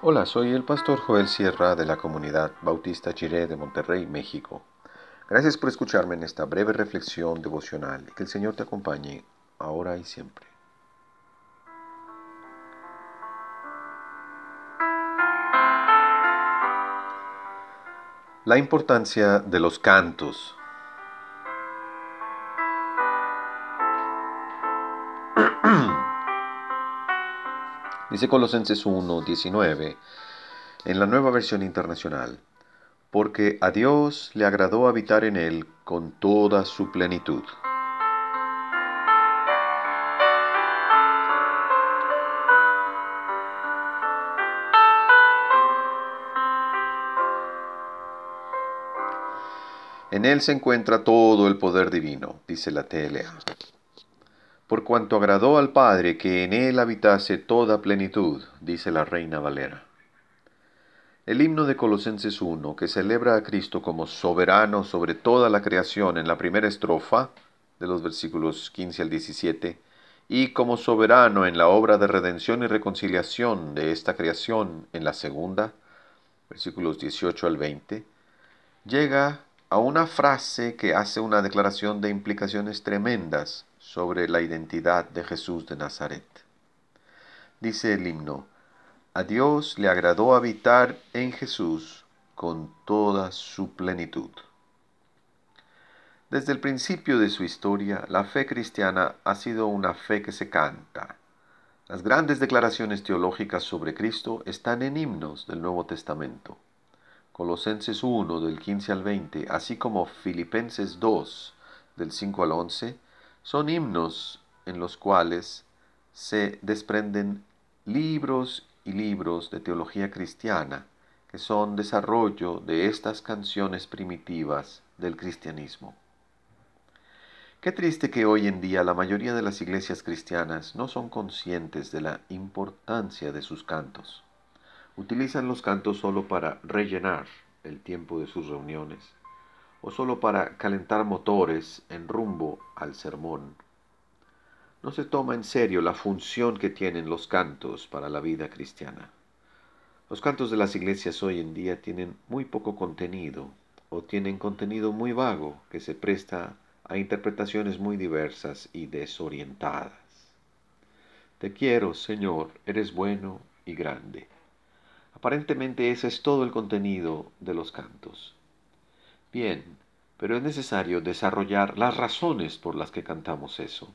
Hola, soy el pastor Joel Sierra de la comunidad Bautista Chiré de Monterrey, México. Gracias por escucharme en esta breve reflexión devocional y que el Señor te acompañe ahora y siempre. La importancia de los cantos. Dice Colosenses 1, 19, en la nueva versión internacional, porque a Dios le agradó habitar en él con toda su plenitud. En él se encuentra todo el poder divino, dice la TLA por cuanto agradó al Padre que en él habitase toda plenitud, dice la Reina Valera. El himno de Colosenses 1, que celebra a Cristo como soberano sobre toda la creación en la primera estrofa, de los versículos 15 al 17, y como soberano en la obra de redención y reconciliación de esta creación en la segunda, versículos 18 al 20, llega a una frase que hace una declaración de implicaciones tremendas sobre la identidad de Jesús de Nazaret. Dice el himno, a Dios le agradó habitar en Jesús con toda su plenitud. Desde el principio de su historia, la fe cristiana ha sido una fe que se canta. Las grandes declaraciones teológicas sobre Cristo están en himnos del Nuevo Testamento. Colosenses 1 del 15 al 20, así como Filipenses 2 del 5 al 11, son himnos en los cuales se desprenden libros y libros de teología cristiana que son desarrollo de estas canciones primitivas del cristianismo. Qué triste que hoy en día la mayoría de las iglesias cristianas no son conscientes de la importancia de sus cantos. Utilizan los cantos solo para rellenar el tiempo de sus reuniones o solo para calentar motores en rumbo al sermón. No se toma en serio la función que tienen los cantos para la vida cristiana. Los cantos de las iglesias hoy en día tienen muy poco contenido o tienen contenido muy vago que se presta a interpretaciones muy diversas y desorientadas. Te quiero, Señor, eres bueno y grande. Aparentemente ese es todo el contenido de los cantos. Bien, pero es necesario desarrollar las razones por las que cantamos eso.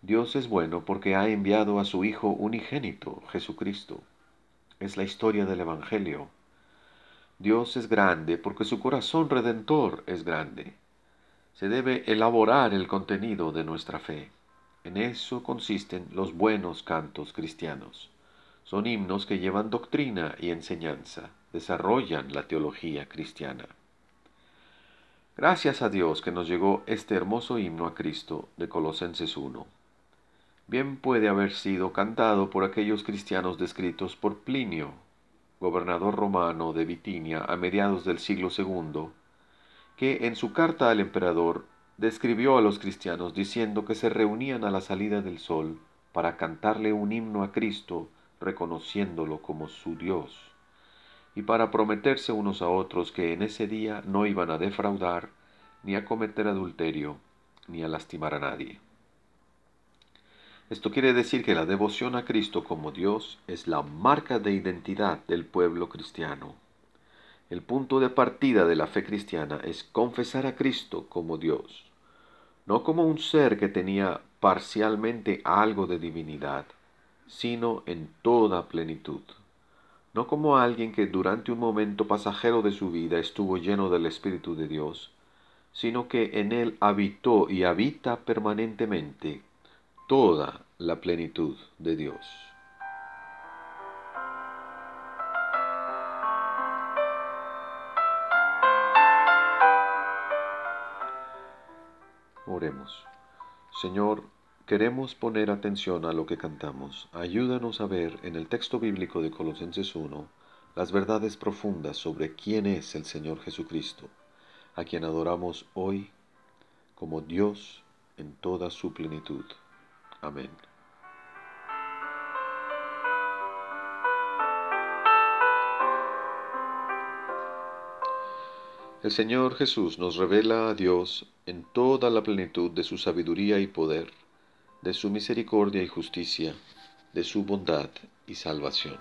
Dios es bueno porque ha enviado a su Hijo unigénito, Jesucristo. Es la historia del Evangelio. Dios es grande porque su corazón redentor es grande. Se debe elaborar el contenido de nuestra fe. En eso consisten los buenos cantos cristianos. Son himnos que llevan doctrina y enseñanza, desarrollan la teología cristiana. Gracias a Dios que nos llegó este hermoso himno a Cristo de Colosenses 1. Bien puede haber sido cantado por aquellos cristianos descritos por Plinio, gobernador romano de Bitinia a mediados del siglo II, que en su carta al emperador describió a los cristianos diciendo que se reunían a la salida del sol para cantarle un himno a Cristo reconociéndolo como su Dios y para prometerse unos a otros que en ese día no iban a defraudar, ni a cometer adulterio, ni a lastimar a nadie. Esto quiere decir que la devoción a Cristo como Dios es la marca de identidad del pueblo cristiano. El punto de partida de la fe cristiana es confesar a Cristo como Dios, no como un ser que tenía parcialmente algo de divinidad, sino en toda plenitud no como alguien que durante un momento pasajero de su vida estuvo lleno del Espíritu de Dios, sino que en él habitó y habita permanentemente toda la plenitud de Dios. Oremos. Señor, Queremos poner atención a lo que cantamos. Ayúdanos a ver en el texto bíblico de Colosenses 1 las verdades profundas sobre quién es el Señor Jesucristo, a quien adoramos hoy como Dios en toda su plenitud. Amén. El Señor Jesús nos revela a Dios en toda la plenitud de su sabiduría y poder de su misericordia y justicia, de su bondad y salvación.